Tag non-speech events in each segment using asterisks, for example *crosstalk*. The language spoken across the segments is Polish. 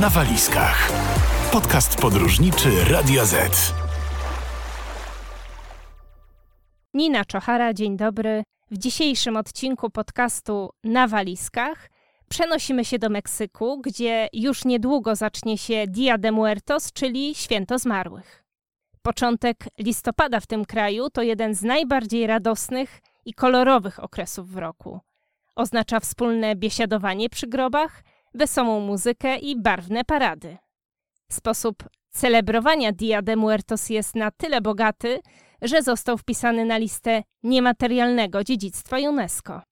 na walizkach. Podcast podróżniczy Radia Z. Nina Czochara, dzień dobry. W dzisiejszym odcinku podcastu Na walizkach przenosimy się do Meksyku, gdzie już niedługo zacznie się Dia de Muertos, czyli Święto Zmarłych. Początek listopada w tym kraju to jeden z najbardziej radosnych i kolorowych okresów w roku. Oznacza wspólne biesiadowanie przy grobach, wesołą muzykę i barwne parady. Sposób celebrowania Dia de Muertos jest na tyle bogaty, że został wpisany na listę niematerialnego dziedzictwa UNESCO.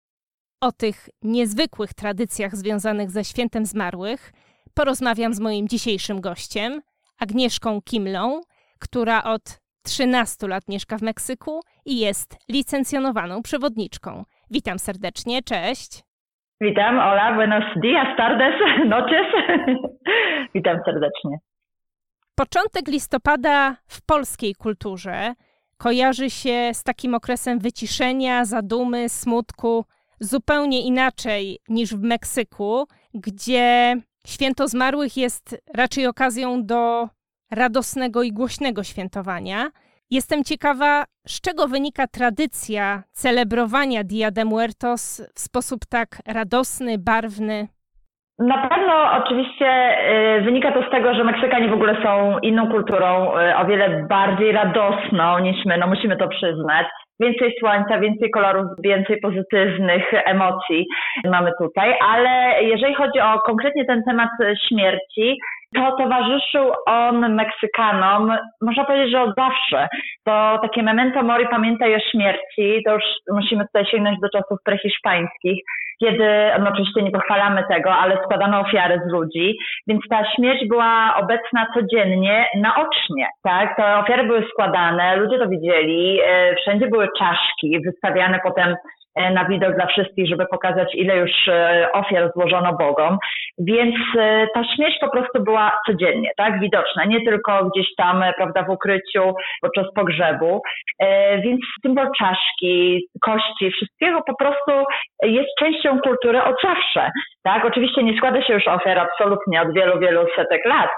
O tych niezwykłych tradycjach związanych ze świętem zmarłych porozmawiam z moim dzisiejszym gościem, Agnieszką Kimlą, która od 13 lat mieszka w Meksyku i jest licencjonowaną przewodniczką. Witam serdecznie, cześć. Witam, hola, buenos dias, tardes, *laughs* noches. *laughs* Witam serdecznie. Początek listopada w polskiej kulturze kojarzy się z takim okresem wyciszenia, zadumy, smutku, zupełnie inaczej niż w Meksyku, gdzie święto zmarłych jest raczej okazją do radosnego i głośnego świętowania. Jestem ciekawa, z czego wynika tradycja celebrowania Dia de Muertos w sposób tak radosny, barwny. Na pewno oczywiście y, wynika to z tego, że Meksykanie w ogóle są inną kulturą, y, o wiele bardziej radosną niż my, no musimy to przyznać. Więcej słońca, więcej kolorów, więcej pozytywnych emocji mamy tutaj, ale jeżeli chodzi o konkretnie ten temat śmierci, to towarzyszył on Meksykanom, można powiedzieć, że od zawsze. To takie memento mori, pamiętaj o śmierci, to już musimy tutaj sięgnąć do czasów prehiszpańskich, kiedy, no oczywiście nie pochwalamy tego, ale składano ofiary z ludzi, więc ta śmierć była obecna codziennie, naocznie, tak? Te ofiary były składane, ludzie to widzieli, e, wszędzie były czaszki wystawiane potem E, na widok dla wszystkich, żeby pokazać, ile już e, ofiar złożono Bogom. Więc e, ta śmierć po prostu była codziennie, tak, widoczna, nie tylko gdzieś tam, prawda, w ukryciu podczas pogrzebu. Więc symbol czaszki, kości, wszystkiego po prostu jest częścią kultury od zawsze, tak. Oczywiście nie składa się już ofiar absolutnie od wielu, wielu setek lat,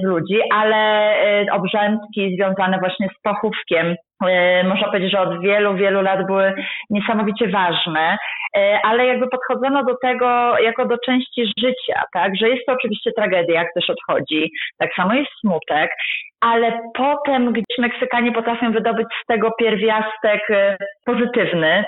z ludzi, ale obrzędki związane właśnie z pochówkiem można powiedzieć, że od wielu, wielu lat były niesamowicie ważne, e, ale jakby podchodzono do tego jako do części życia, tak, że jest to oczywiście tragedia, jak też odchodzi, tak samo jest smutek, ale potem gdzieś Meksykanie potrafią wydobyć z tego pierwiastek e, pozytywny.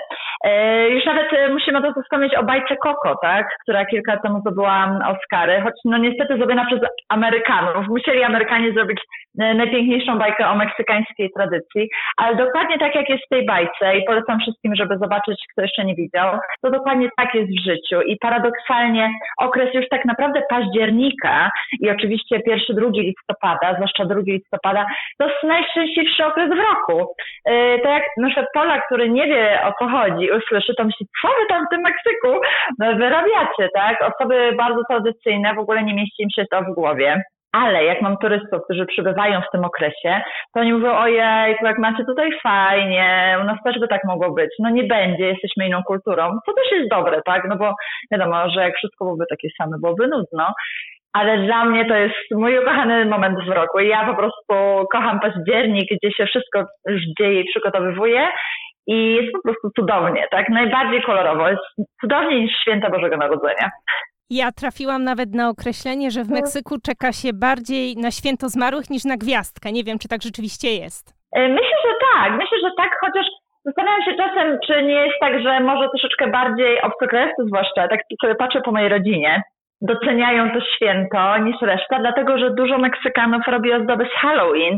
Już nawet musimy to wspomnieć o bajce Coco, tak, która kilka lat temu zdobyła Oscary, choć no niestety zrobiona przez Amerykanów. Musieli Amerykanie zrobić najpiękniejszą bajkę o meksykańskiej tradycji, ale dokładnie tak jak jest w tej bajce i polecam wszystkim, żeby zobaczyć, kto jeszcze nie widział, to dokładnie tak jest w życiu i paradoksalnie okres już tak naprawdę października i oczywiście pierwszy, drugi listopada, zwłaszcza drugi listopada, to jest najszczęśliwszy okres w roku. Yy, to jak na przykład Polak, który nie wie o co chodzi, usłyszy, to myśli, co wy tam w tym Meksyku wyrabiacie, tak? Osoby bardzo tradycyjne, w ogóle nie mieści im się to w głowie. Ale jak mam turystów, którzy przybywają w tym okresie, to oni mówią, ojej, jak macie tutaj fajnie, u nas też by tak mogło być. No nie będzie, jesteśmy inną kulturą, co też jest dobre, tak? No bo wiadomo, że jak wszystko byłoby takie same, byłoby nudno. Ale dla mnie to jest mój ukochany moment w roku. Ja po prostu kocham październik, gdzie się wszystko już dzieje i przygotowywuje i jest po prostu cudownie, tak? Najbardziej kolorowo, jest cudowniej niż święta Bożego Narodzenia. Ja trafiłam nawet na określenie, że w no. Meksyku czeka się bardziej na święto zmarłych niż na gwiazdkę. Nie wiem, czy tak rzeczywiście jest. E, myślę, że tak. Myślę, że tak, chociaż zastanawiam się czasem, czy nie jest tak, że może troszeczkę bardziej obcokrajowcy zwłaszcza, tak sobie patrzę po mojej rodzinie, doceniają to święto niż reszta, dlatego że dużo Meksykanów robi ozdoby z Halloween.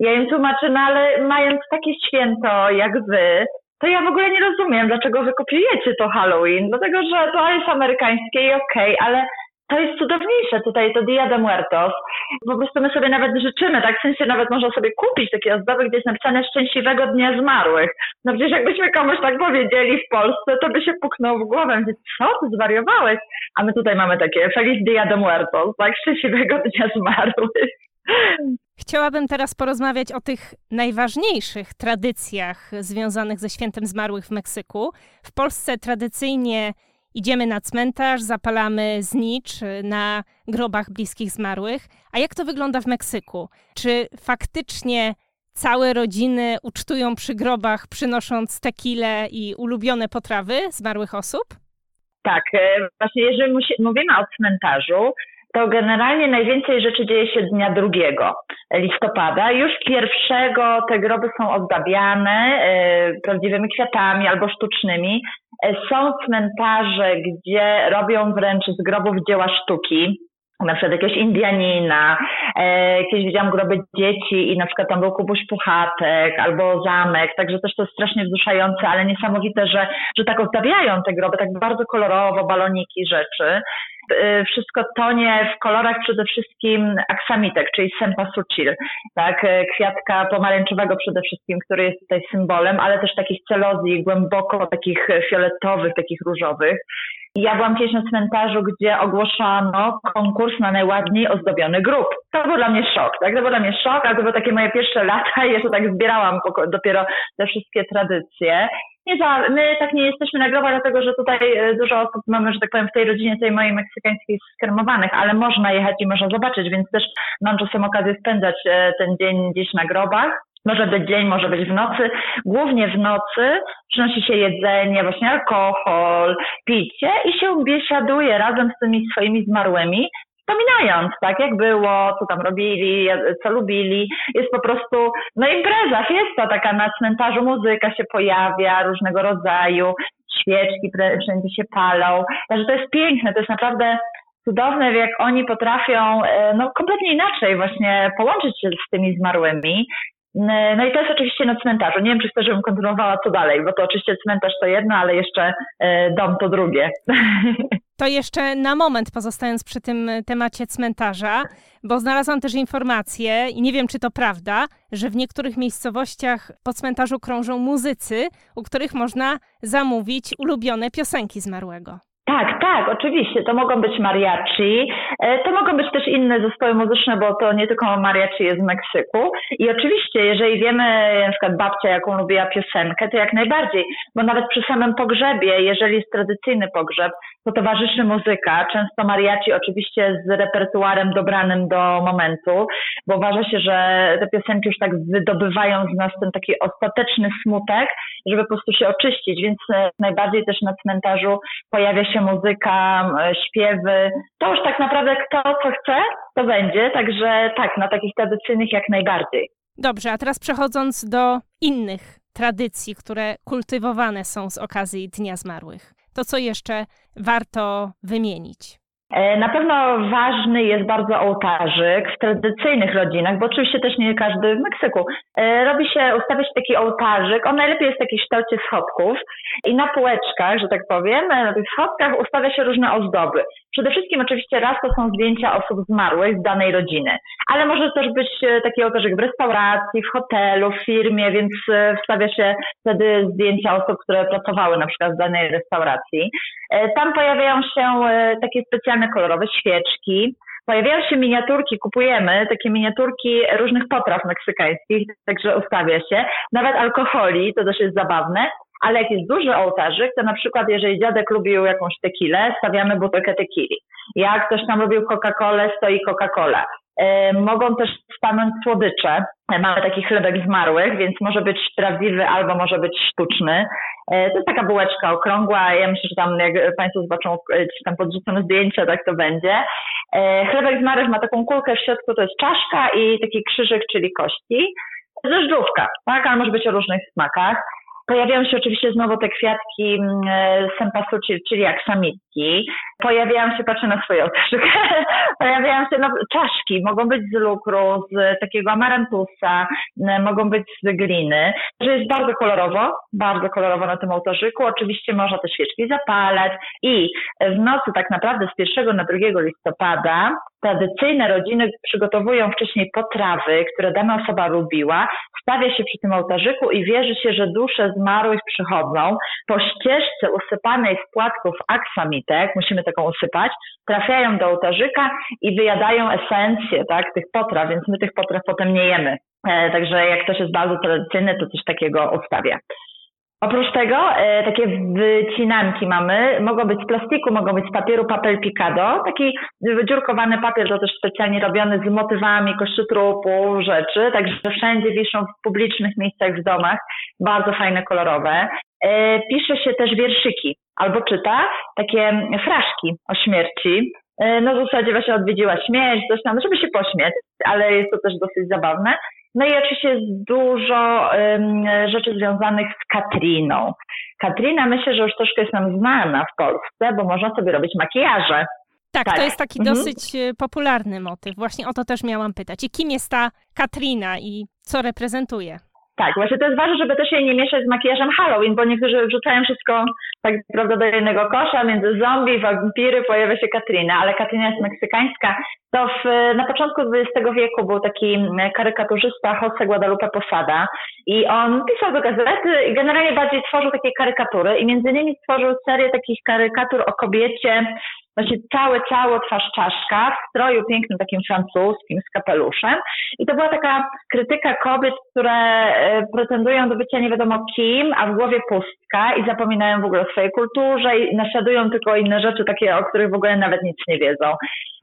Ja im tłumaczę, no ale mając takie święto jak wy, to ja w ogóle nie rozumiem, dlaczego wy kopiujecie to Halloween, dlatego że to jest amerykańskie i okej, okay, ale to jest cudowniejsze tutaj, to Dia de Muertos. Po prostu my sobie nawet życzymy, tak w sensie nawet można sobie kupić takie ozdoby, gdzie jest napisane Szczęśliwego Dnia Zmarłych. No przecież jakbyśmy komuś tak powiedzieli w Polsce, to by się puknął w głowę, gdzie co, ty zwariowałeś? A my tutaj mamy takie Feliz Dia de Muertos, tak, *laughs* Szczęśliwego Dnia Zmarłych. Chciałabym teraz porozmawiać o tych najważniejszych tradycjach związanych ze świętem zmarłych w Meksyku. W Polsce tradycyjnie idziemy na cmentarz, zapalamy znicz na grobach bliskich zmarłych. A jak to wygląda w Meksyku? Czy faktycznie całe rodziny ucztują przy grobach, przynosząc tequilę i ulubione potrawy zmarłych osób? Tak, e, właśnie jeżeli mówimy o cmentarzu, to generalnie najwięcej rzeczy dzieje się dnia drugiego listopada. Już pierwszego te groby są ozdabiane e, prawdziwymi kwiatami albo sztucznymi. E, są cmentarze, gdzie robią wręcz z grobów dzieła sztuki na przykład jakiegoś Indianina, e, jakieś widziałam groby dzieci i na przykład tam był Kubuś Puchatek albo zamek, także też to jest strasznie wzruszające, ale niesamowite, że, że tak ozdabiają te groby, tak bardzo kolorowo, baloniki, rzeczy. E, wszystko tonie w kolorach przede wszystkim aksamitek, czyli sempasucil, tak, e, kwiatka pomarańczowego przede wszystkim, który jest tutaj symbolem, ale też takich celozji głęboko takich fioletowych, takich różowych. Ja byłam kiedyś na cmentarzu, gdzie ogłoszano konkurs na najładniej ozdobiony grób. To był dla mnie szok, tak? To był dla mnie szok, ale to były takie moje pierwsze lata i jeszcze tak zbierałam dopiero te wszystkie tradycje. Nie za, my tak nie jesteśmy na grobach, dlatego że tutaj e, dużo osób mamy, że tak powiem, w tej rodzinie tej mojej meksykańskiej skermowanych, ale można jechać i można zobaczyć, więc też mam czasem okazję spędzać e, ten dzień gdzieś na grobach. Może być dzień, może być w nocy. Głównie w nocy przynosi się jedzenie, właśnie alkohol, picie i się biesiaduje razem z tymi swoimi zmarłymi, wspominając, tak jak było, co tam robili, co lubili. Jest po prostu, no impreza, fiesta taka na cmentarzu, muzyka się pojawia różnego rodzaju, świeczki wszędzie się palą. Także to jest piękne, to jest naprawdę cudowne, jak oni potrafią e, no, kompletnie inaczej właśnie połączyć się z tymi zmarłymi no i to jest oczywiście na cmentarzu. Nie wiem, czy chcę, żebym kontynuowała co dalej, bo to oczywiście cmentarz to jedno, ale jeszcze e, dom to drugie. *laughs* To jeszcze na moment pozostając przy tym temacie cmentarza, bo znalazłam też informację i nie wiem, czy to prawda, że w niektórych miejscowościach po cmentarzu krążą muzycy, u których można zamówić ulubione piosenki zmarłego. Tak, tak, oczywiście. To mogą być mariachi, e, to mogą być też inne zespoły muzyczne, bo to nie tylko mariachi jest w Meksyku. I oczywiście, jeżeli wiemy, na przykład babcia, jaką lubiła piosenkę, to jak najbardziej, bo nawet przy samym pogrzebie, jeżeli jest tradycyjny pogrzeb, to towarzyszy muzyka, często mariachi oczywiście z repertuarem dobranym do momentu, bo uważa się, że te piosenki już tak wydobywają z nas ten taki ostateczny smutek, żeby po prostu się oczyścić, więc najbardziej też na cmentarzu pojawia się muzyka, śpiewy. To już tak naprawdę kto co chce, to będzie, także tak, na takich tradycyjnych jak najbardziej. Dobrze, a teraz przechodząc do innych tradycji, które kultywowane są z okazji Dnia Zmarłych. To co jeszcze warto wymienić? E, na pewno ważny jest bardzo ołtarzyk w tradycyjnych rodzinach, bo oczywiście też nie każdy w Meksyku. E, robi się, ustawia się taki ołtarzyk, on najlepiej jest w kształcie schodków i na półeczkach, że tak powiem, na tych schodkach ustawia się różne ozdoby. Przede wszystkim oczywiście raz to są zdjęcia osób zmarłych z danej rodziny, ale może też być e, taki ołtarzyk w restauracji, w hotelu, w firmie, więc wstawia się wtedy zdjęcia osób, które pracowały na przykład w danej restauracji. Tam pojawiają się takie specjalne specjalne kolorowe świeczki. Pojawiają się miniaturki, kupujemy takie miniaturki różnych potraw meksykańskich, także ustawia się. Nawet alkoholi, to też jest zabawne. Ale jak jest duży ołtarzyk, to na przykład jeżeli dziadek lubił jakąś tequilę, stawiamy butelkę tequili. Jak ktoś tam lubił Coca-Colę, stoi Coca-Cola. E, mogą też stanąć słodycze. E, mamy taki chlebek zmarłych, więc może być prawdziwy albo może być sztuczny. E, to jest taka bułeczka okrągła. Ja myślę, że tam jak Państwo zobaczą, czy tam podrzucone zdjęcia, tak to będzie. Chlebek zmarłych ma taką kulkę w środku, to jest czaszka i taki krzyżyk, czyli kości. Zeżdżówka, tak? Ale może być o różnych smakach. Pojawiają się oczywiście znowu te kwiatki mm, e, sempasuchi, czyli aksamitki. Pojawiają się, patrzę na swoje oczy, *laughs* pojawiają się no, czaszki, mogą być z lukru, z takiego amarantusa, mogą być z gliny. Że jest bardzo kolorowo, bardzo kolorowo na tym ołtarzyku. Oczywiście można te świeczki zapalać i w nocy tak naprawdę z 1 na 2 listopada tradycyjne rodziny przygotowują wcześniej potrawy, które dana osoba lubiła, stawia się przy tym ołtarzyku i wierzy się, że dusze zmarłych przychodzą po ścieżce usypanej z płatków aksamitek, musimy taką usypać, trafiają do ołtarzyka i wyjadają esencję tak, tych potraw, więc my tych potraw potem nie jemy. E, także jak ktoś jest bardzo tradycyjny, to coś takiego ustawia. Oprócz tego e, takie wycinanki mamy, mogą być z plastiku, mogą być z papieru papel picado, taki wydziurkowany papier, to też specjalnie robiony z motywami kościotrupu, rzeczy, także wszędzie wiszą w publicznych miejscach w domach, bardzo fajne, kolorowe. E, pisze się też wierszyki, albo czyta takie fraszki o śmierci, e, no w zasadzie właśnie odwiedziła śmierć, coś tam, żeby się pośmiać, ale jest to też dosyć zabawne. No i oczywiście jest dużo um, rzeczy związanych z Katriną. Katrina myślę, że już troszkę jest nam znana w Polsce, bo można sobie robić makijaże. Tak, tak. to jest taki mhm. dosyć e, popularny motyw. Właśnie o to też miałam pytać. I kim jest ta Katrina i co reprezentuje? Tak, właśnie to jest ważne, żeby też jej nie mieszać z makijażem Halloween, bo niektórzy wrzucają wszystko tak naprawdę do jednego kosza, między zombie, wampiry pojawia się Katrina, ale Katrina jest meksykańska. To w, na początku XX wieku był taki karykaturzysta Jose Guadalupe Posada i on pisał do gazety i generalnie bardziej tworzył takie karykatury i między innymi stworzył serię takich karykatur o kobiecie Właśnie całe ciało, twarz czaszka, w stroju pięknym takim francuskim, z kapeluszem. I to była taka krytyka kobiet, które e, pretendują do bycia nie wiadomo kim, a w głowie pustka i zapominają w ogóle o swojej kulturze i naśladują tylko inne rzeczy, takie, o których w ogóle nawet nic nie wiedzą.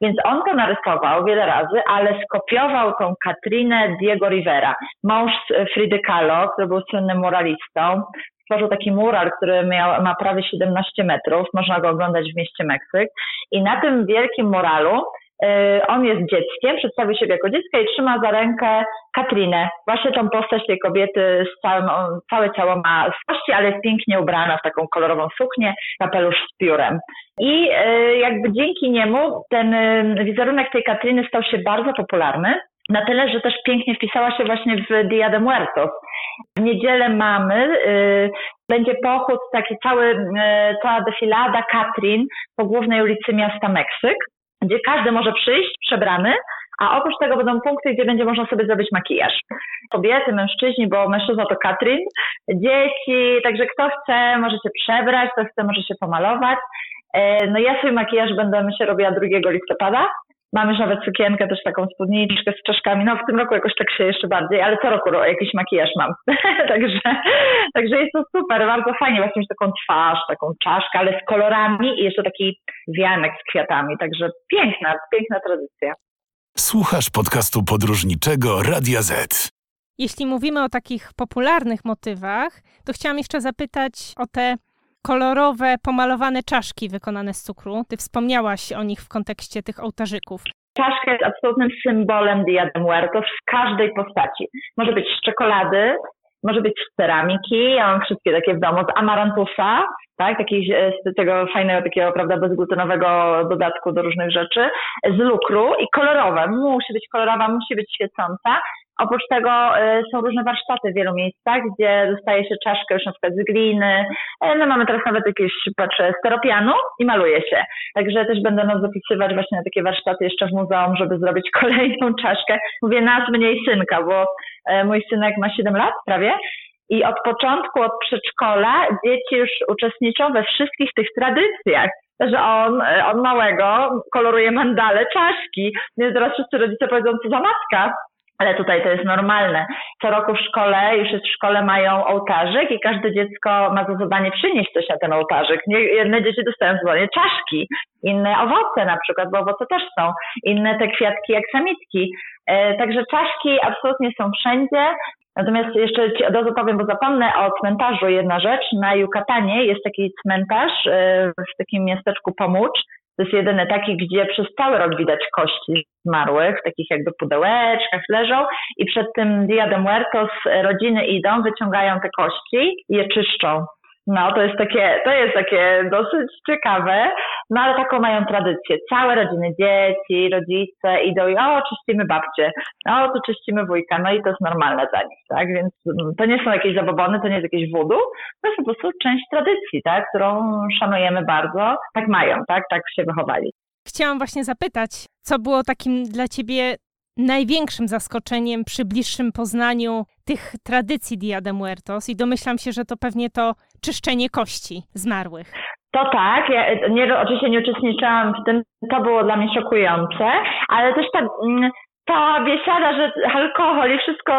Więc on to narysował wiele razy, ale skopiował tą Katrinę Diego Rivera, mąż Fridy Kahlo, który był słynnym moralistą, stworzył taki mural, który miał, ma prawie 17 metrów, można go oglądać w mieście Meksyk i na tym wielkim muralu y, on jest dzieckiem, przedstawił siebie jako dziecko i trzyma za rękę Katrinę, właśnie tą postać tej kobiety, z całym, całe ciało ma kości, ale jest pięknie ubrana w taką kolorową suknię, kapelusz z piórem. I y, jakby dzięki niemu ten y, wizerunek tej Katriny stał się bardzo popularny, na tyle, że też pięknie wpisała się właśnie w Dia de Muertos. W niedzielę mamy, y, będzie pochód, taki cały, y, cała defilada Katrin po głównej ulicy miasta Meksyk, gdzie każdy może przyjść przebrany, a oprócz tego będą punkty, gdzie będzie można sobie zrobić makijaż. Kobiety, mężczyźni, bo mężczyzna to Katrin, dzieci, także kto chce, może się przebrać, kto chce, może się pomalować. E, no ja swój makijaż będę, myślę, robiła 2 listopada, Mam już nawet sukienkę, też taką spódniczkę z czaszkami. No w tym roku jakoś tak się jeszcze bardziej, ale co roku jakiś makijaż mam. *laughs* także, także jest to super, bardzo fajnie. Właśnie mieć taką twarz, taką czaszkę, ale z kolorami i jeszcze taki wianek z kwiatami. Także piękna, piękna tradycja. Słuchasz podcastu podróżniczego Radia Z. Jeśli mówimy o takich popularnych motywach, to chciałam jeszcze zapytać o te kolorowe, pomalowane czaszki wykonane z cukru. Ty wspomniałaś o nich w kontekście tych ołtarzyków. Czaszka jest absolutnym symbolem Dia de Muertos w każdej postaci. Może być z czekolady, może być z ceramiki, ja mam wszystkie takie w domu, z amarantusa, tak, takiej, e, z tego fajnego, takiego, prawda, bezglutenowego dodatku do różnych rzeczy, z lukru i kolorowe, musi być kolorowa, musi być świecąca Oprócz tego y, są różne warsztaty w wielu miejscach, gdzie dostaje się czaszkę już na przykład z gliny. No mamy teraz nawet jakieś, patrzę, steropianu i maluje się. Także też będę nas zapisywać właśnie na takie warsztaty jeszcze w muzeum, żeby zrobić *laughs* kolejną czaszkę. Mówię nas mniej synka, bo e, mój synek ma 7 lat prawie i od początku, od przedszkola dzieci już uczestniczą we wszystkich tych tradycjach że on, e, on małego koloruje mandale czaszki. Więc teraz wszyscy rodzice powiedzą, co za matka, ale tutaj to jest normalne. Co roku w szkole, już jest w szkole mają ołtarzyk i każde dziecko ma za zadanie przynieść coś na ten ołtarzyk. Jedne dzieci dostają zadanie czaszki, inne owoce na przykład, bo owoce też są, inne te kwiatki jak samitki. E, także czaszki absolutnie są wszędzie. Natomiast jeszcze od razu powiem, bo zapomnę o cmentarzu jedna rzecz. Na Yucatanie jest taki cmentarz e, w takim miasteczku Pomucz, to jest jedyny taki, gdzie przez cały rok widać kości zmarłych, w takich jakby pudełeczkach leżą i przed tym Dia de Muertos rodziny idą, wyciągają te kości i je czyszczą. No, to jest takie, to jest takie dosyć ciekawe, no ale taką mają tradycję. Całe rodziny, dzieci, rodzice idą i o, czyścimy babcię, o, tu czyścimy wujka, no i to jest normalne dla nich, tak? Więc mm, to nie są jakieś zabobony, to nie jest jakieś wudu, to jest po prostu część tradycji, tak? Którą szanujemy bardzo. Tak mają, tak? Tak się wychowali. Chciałam właśnie zapytać, co było takim dla ciebie największym zaskoczeniem przy bliższym poznaniu tych tradycji Dia de Muertos i domyślam się, że to pewnie to czyszczenie kości zmarłych. To tak, ja nie, oczywiście nie uczestniczyłam w tym, to było dla mnie szokujące, ale też ta, mm, biesiada, że alkohol i wszystko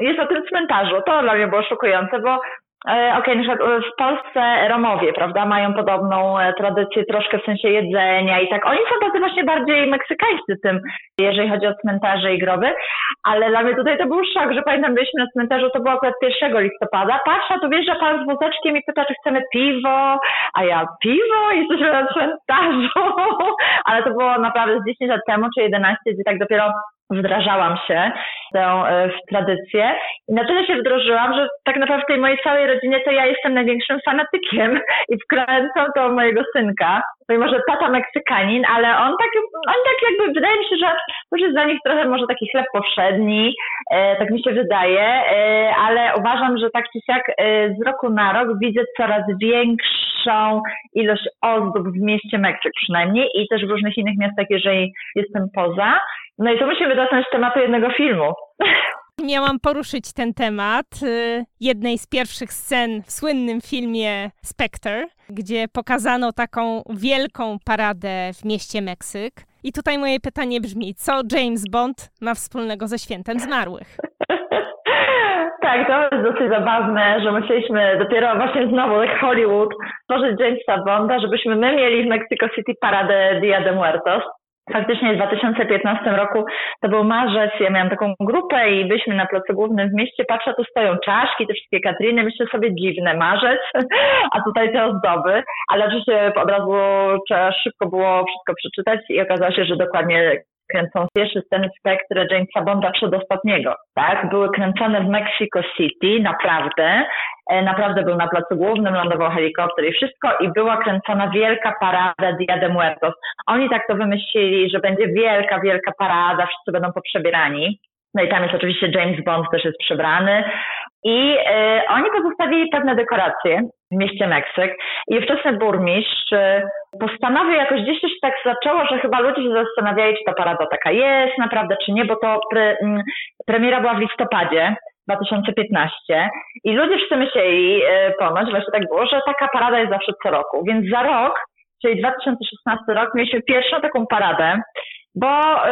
jest na tym cmentarzu, to dla mnie było szokujące, bo Okej, okay, na przykład w Polsce Romowie, prawda, mają podobną tradycję troszkę w sensie jedzenia i tak. Oni są tacy właśnie bardziej meksykańscy tym, jeżeli chodzi o cmentarze i groby, ale dla mnie tutaj to był szok, że pamiętam, byliśmy na cmentarzu, to było akurat 1 listopada, patrzę, tu wjeżdża pan z wózeczkiem i pyta, czy chcemy piwo, a ja piwo? Jesteśmy na cmentarzu, *laughs* ale to było naprawdę z 10 lat temu, czy 11, gdzie tak dopiero wdrażałam się w tę e, w tradycję i na tyle się wdrożyłam, że tak naprawdę w tej mojej całej rodzinie to ja jestem największym fanatykiem *laughs* i wkręcam to mojego synka. Mimo, że tata Meksykanin, ale on tak, on tak jakby, wydaje mi się, że to jest dla nich trochę może taki chleb powszedni, e, tak mi się wydaje, e, ale uważam, że tak czy siak e, z roku na rok widzę coraz większą ilość ozdób w mieście Meksyk przynajmniej i też w różnych innych miastach, jeżeli jestem poza. No i to musimy dotknąć tematu jednego filmu. Miałam poruszyć ten temat y, jednej z pierwszych scen w słynnym filmie Spectre, gdzie pokazano taką wielką paradę w mieście Meksyk. I tutaj moje pytanie brzmi, co James Bond ma wspólnego ze świętem zmarłych? *laughs* Tak, to jest dosyć zabawne, że musieliśmy dopiero właśnie znowu, jak Hollywood, stworzyć Jamesa Bonda, żebyśmy my mieli w Mexico City paradę Dia de Muertos. Faktycznie w 2015 roku to był marzec, ja miałam taką grupę i byliśmy na placu głównym w mieście, patrzę, tu stoją czaszki, te wszystkie Katriny, myślę sobie dziwne, marzec, *laughs* a tutaj te ozdoby, ale oczywiście od razu trzeba szybko było wszystko przeczytać i okazało się, że dokładnie kręcą pierwsze sceny Spectre Jamesa Bonda przedostatniego, tak? Były kręcone w Mexico City, naprawdę, e, naprawdę był na placu głównym, lądował helikopter i wszystko i była kręcona wielka parada Dia de Muertos. Oni tak to wymyślili, że będzie wielka, wielka parada, wszyscy będą poprzebierani. No i tam jest oczywiście James Bond też jest przebrany. I y, oni pozostawili pewne dekoracje w mieście Meksyk i ówczesny burmistrz y, postanowił jakoś gdzieś tak zaczęło, że chyba ludzie się zastanawiali, czy ta parada taka jest naprawdę, czy nie, bo to pre, y, premiera była w listopadzie 2015 i ludzie wszyscy myśleli y, ponoć, właśnie tak było, że taka parada jest zawsze co roku, więc za rok czyli 2016 rok, mieliśmy pierwszą taką paradę bo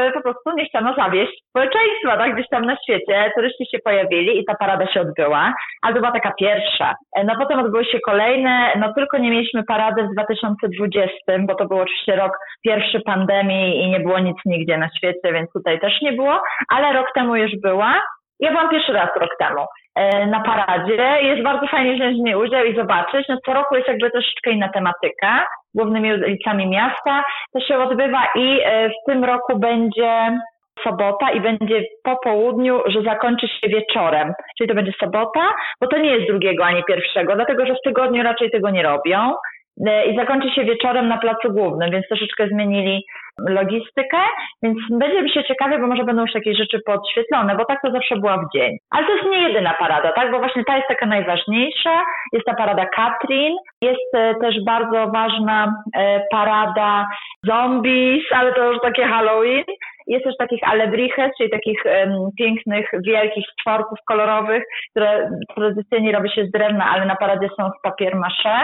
y, po prostu nie chciano zawieść społeczeństwa, tak? Gdzieś tam na świecie turyści się pojawili i ta parada się odbyła, ale to była taka pierwsza. E, no potem odbyły się kolejne, no tylko nie mieliśmy parady w 2020, bo to był oczywiście rok pierwszy pandemii i nie było nic nigdzie na świecie, więc tutaj też nie było, ale rok temu już była. Ja byłam pierwszy raz rok temu e, na paradzie. Jest bardzo fajnie wziąć w niej udział i zobaczyć. No co roku jest jakby troszeczkę inna tematyka głównymi ulicami miasta. To się odbywa i e, w tym roku będzie sobota i będzie po południu, że zakończy się wieczorem. Czyli to będzie sobota, bo to nie jest drugiego ani pierwszego, dlatego że w tygodniu raczej tego nie robią. E, I zakończy się wieczorem na placu głównym, więc troszeczkę zmienili logistykę, więc będzie mi się ciekawie, bo może będą już jakieś rzeczy podświetlone, bo tak to zawsze była w dzień. Ale to jest nie jedyna parada, tak? Bo właśnie ta jest taka najważniejsza. Jest ta parada Katrin, jest e, też bardzo ważna e, parada zombies, ale to już takie Halloween. Jest też takich alebriches, czyli takich um, pięknych, wielkich stworków kolorowych, które tradycyjnie robi się z drewna, ale na paradzie są z papier maché.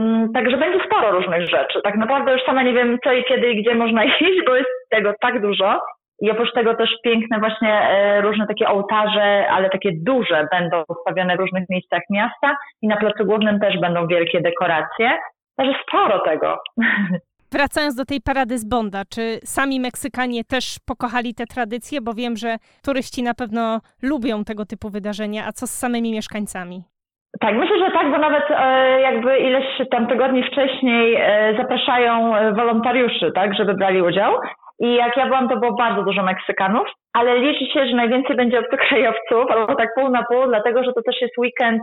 Mm, także będzie sporo różnych rzeczy. Tak naprawdę już sama nie wiem co i kiedy i gdzie można *laughs* iść, bo jest tego tak dużo. I oprócz tego też piękne właśnie e, różne takie ołtarze, ale takie duże będą ustawione w różnych miejscach miasta i na placu głównym też będą wielkie dekoracje. Także sporo tego. *laughs* Wracając do tej parady z Bonda, czy sami Meksykanie też pokochali te tradycje? Bo wiem, że turyści na pewno lubią tego typu wydarzenia, a co z samymi mieszkańcami? Tak, myślę, że tak, bo nawet e, jakby ileś tam tygodni wcześniej e, zapraszają e, wolontariuszy, tak, żeby brali udział. I jak ja byłam, to było bardzo dużo Meksykanów, ale liczy się, że najwięcej będzie obcokrajowców, albo tak pół na pół, dlatego że to też jest weekend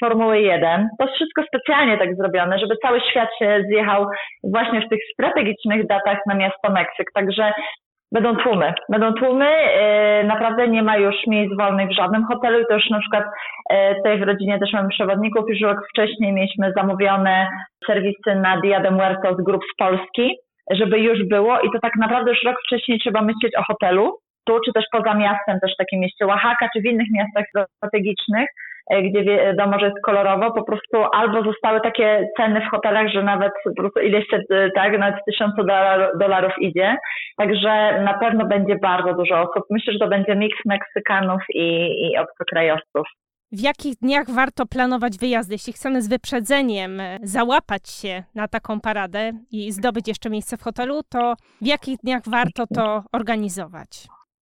Formuły 1. To jest wszystko specjalnie tak zrobione, żeby cały świat się zjechał właśnie w tych strategicznych datach na miasto Meksyk. Także Będą tłumy. Będą tłumy. Naprawdę nie ma już miejsc wolnych w żadnym hotelu i to już na przykład tutaj w rodzinie też mamy przewodników. Już rok wcześniej mieliśmy zamówione serwisy na Dia de Muertos grup z Polski, żeby już było i to tak naprawdę już rok wcześniej trzeba myśleć o hotelu. Tu, czy też poza miastem, też w takim mieście Oaxaca, czy w innych miastach strategicznych, E, gdzie wiadomo, że jest kolorowo, po prostu albo zostały takie ceny w hotelach, że nawet po prostu ileś e, tak, nawet tysiące dolarów idzie. Także na pewno będzie bardzo dużo osób. Myślę, że to będzie miks Meksykanów i, i obcokrajowców. W jakich dniach warto planować wyjazdy? Jeśli chcemy z wyprzedzeniem e, załapać się na taką paradę i zdobyć jeszcze miejsce w hotelu, to w jakich dniach warto to organizować?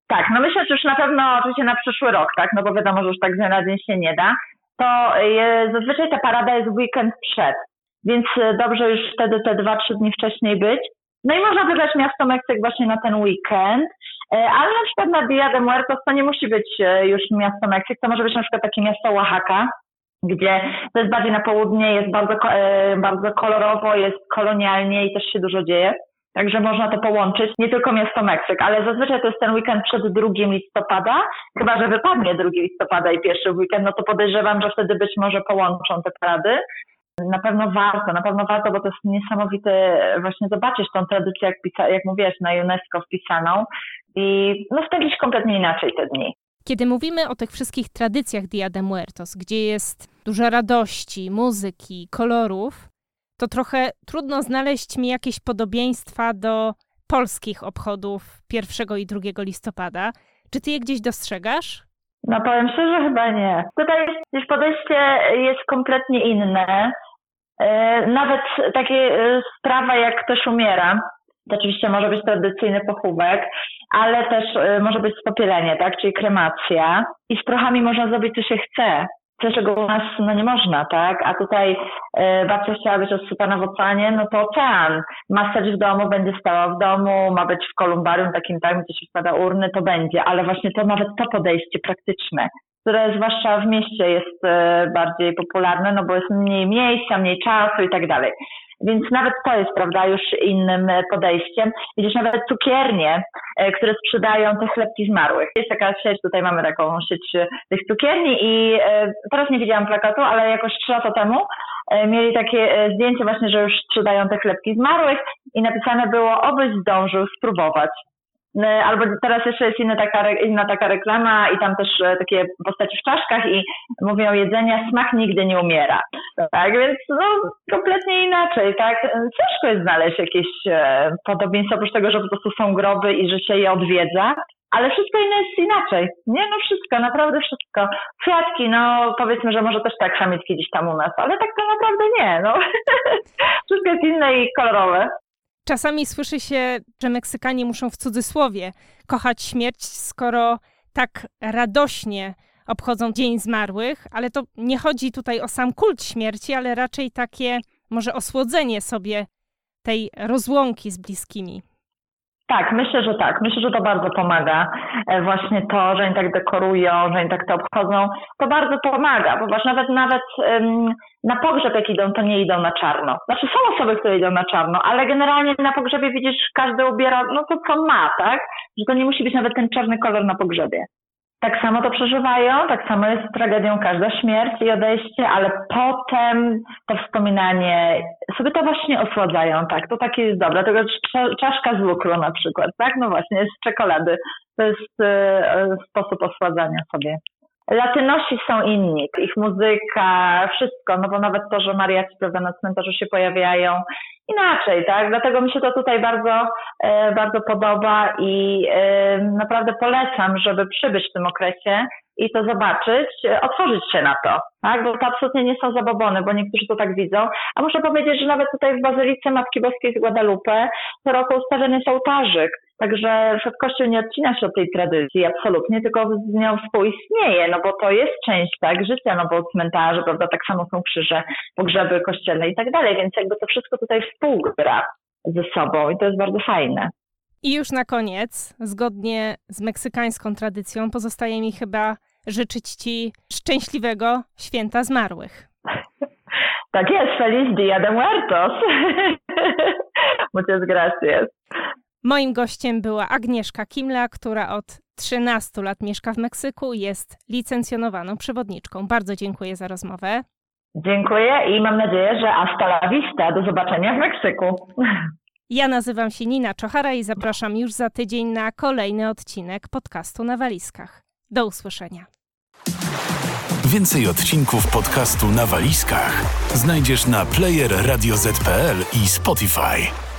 Tak, no myślę, że już na pewno oczywiście na przyszły rok, tak, no bo wiadomo, że już tak z na dzień się nie da. To je, zazwyczaj ta parada jest weekend przed, więc e, dobrze już wtedy te dwa, trzy dni wcześniej być. No i można wybrać miasto Meksyk właśnie na ten weekend, e, ale na przykład na Dia de Muertos to nie musi być e, już miasto Meksyk, to może być na przykład takie miasto Oaxaca, gdzie to jest bardziej na południe, jest bardzo, e, bardzo kolorowo, jest kolonialnie i też się dużo dzieje. Także można to połączyć, nie tylko miasto Meksyk, ale zazwyczaj to jest ten weekend przed 2 listopada, chyba że wypadnie 2 listopada i pierwszy weekend, no to podejrzewam, że wtedy być może połączą te parady. Na pewno warto, na pewno warto, bo to jest niesamowite właśnie zobaczyć tą tradycję, jak, pisa, jak mówiłaś, na UNESCO wpisaną i no spędzić kompletnie inaczej te dni. Kiedy mówimy o tych wszystkich tradycjach Dia de Muertos, gdzie jest dużo radości, muzyki, kolorów, to trochę trudno znaleźć mi jakieś podobieństwa do polskich obchodów 1 i 2 listopada. Czy ty je gdzieś dostrzegasz? No powiem szczerze, chyba nie. Tutaj już podejście jest kompletnie inne. E, nawet takie e, sprawa, jak ktoś umiera, to oczywiście może być tradycyjny pochówek, ale też e, może być spopielenie, tak, czyli kremacja. I z prochami można zrobić, co się chce czego u nas no nie można, tak? A tutaj e, babcia chciała być odsypana w oceanie, no to ocean. Ma stać w domu, będzie stała w domu, ma być w kolumbarium takim tam, gdzie się wkłada urny, to będzie. Ale właśnie to nawet to podejście praktyczne, które zwłaszcza w mieście jest e, bardziej popularne, no bo jest mniej miejsca, mniej czasu i tak dalej. Więc nawet to jest, prawda, już innym podejściem. Widzisz, nawet cukiernie, e, które sprzedają te chlebki zmarłych. Jest taka sieć, tutaj mamy taką sieć e, tych cukierni i teraz nie widziałam plakatu, ale jakoś trzy lata temu mieli takie zdjęcie właśnie, że już sprzedają te chlebki zmarłych i napisane było, obyś zdążył spróbować. E, albo teraz jeszcze jest inna taka, inna taka reklama i tam też e, takie postaci w czaszkach i mówią jedzenia, smak nigdy nie umiera. Tak, więc no kompletnie inaczej, tak. Ciężko jest znaleźć jakieś e, podobieństwo, oprócz tego, że po prostu są groby i że się je odwiedza, ale wszystko inne jest inaczej. Nie, no wszystko, naprawdę wszystko. Kwiatki, no powiedzmy, że może też tak samiecki gdzieś tam u nas, ale tak to naprawdę nie, no. *laughs* wszystko jest inne i kolorowe. Czasami słyszy się, że Meksykanie muszą w cudzysłowie kochać śmierć, skoro tak radośnie obchodzą Dzień Zmarłych, ale to nie chodzi tutaj o sam kult śmierci, ale raczej takie może osłodzenie sobie tej rozłąki z bliskimi. Tak, myślę, że tak. Myślę, że to bardzo pomaga. E, właśnie to, że oni tak dekorują, że oni tak to obchodzą, to bardzo pomaga, ponieważ nawet nawet um, na pogrzeb jak idą, to nie idą na czarno. Znaczy są osoby, które idą na czarno, ale generalnie na pogrzebie widzisz, każdy ubiera no to co ma, tak? Że to nie musi być nawet ten czarny kolor na pogrzebie tak samo to przeżywają, tak samo jest tragedią każda śmierć i odejście, ale potem to wspominanie sobie to właśnie osładzają, tak, to takie jest dobre, tego czaszka z lukru na przykład, tak, no właśnie, z czekolady, to jest y, sposób osładzania sobie. Latynosi są inni, ich muzyka, wszystko, no bo nawet to, że mariaci prawda, na cmentarzu się pojawiają, inaczej, tak? Dlatego mi się to tutaj bardzo, e, bardzo podoba i e, naprawdę polecam, żeby przybyć w tym okresie i to zobaczyć, otworzyć się na to, tak? Bo to absolutnie nie są zabobony, bo niektórzy to tak widzą. A muszę powiedzieć, że nawet tutaj w Bazylice Matki Boskiej z Guadalupe co roku ustawiony jest ołtarzyk. Także że Kościół nie odcina się od tej tradycji, absolutnie, tylko z nią współistnieje, no bo to jest część tak życia, no bo cmentarze, prawda, tak samo są krzyże, pogrzeby kościelne i tak dalej, więc jakby to wszystko tutaj współgra ze sobą i to jest bardzo fajne. I już na koniec, zgodnie z meksykańską tradycją, pozostaje mi chyba życzyć Ci szczęśliwego święta zmarłych. *laughs* Tak jest, Feliz Dia de Muertos. *laughs* Muchas gracias. Moim gościem była Agnieszka Kimla, która od 13 lat mieszka w Meksyku i jest licencjonowaną przewodniczką. Bardzo dziękuję za rozmowę. Dziękuję i mam nadzieję, że hasta la vista. Do zobaczenia w Meksyku. *laughs* Ja nazywam się Nina Czochara i zapraszam już za tydzień na kolejny odcinek podcastu na walizkach. Do usłyszenia. Więcej odcinków podcastu na walizkach znajdziesz na player i Spotify.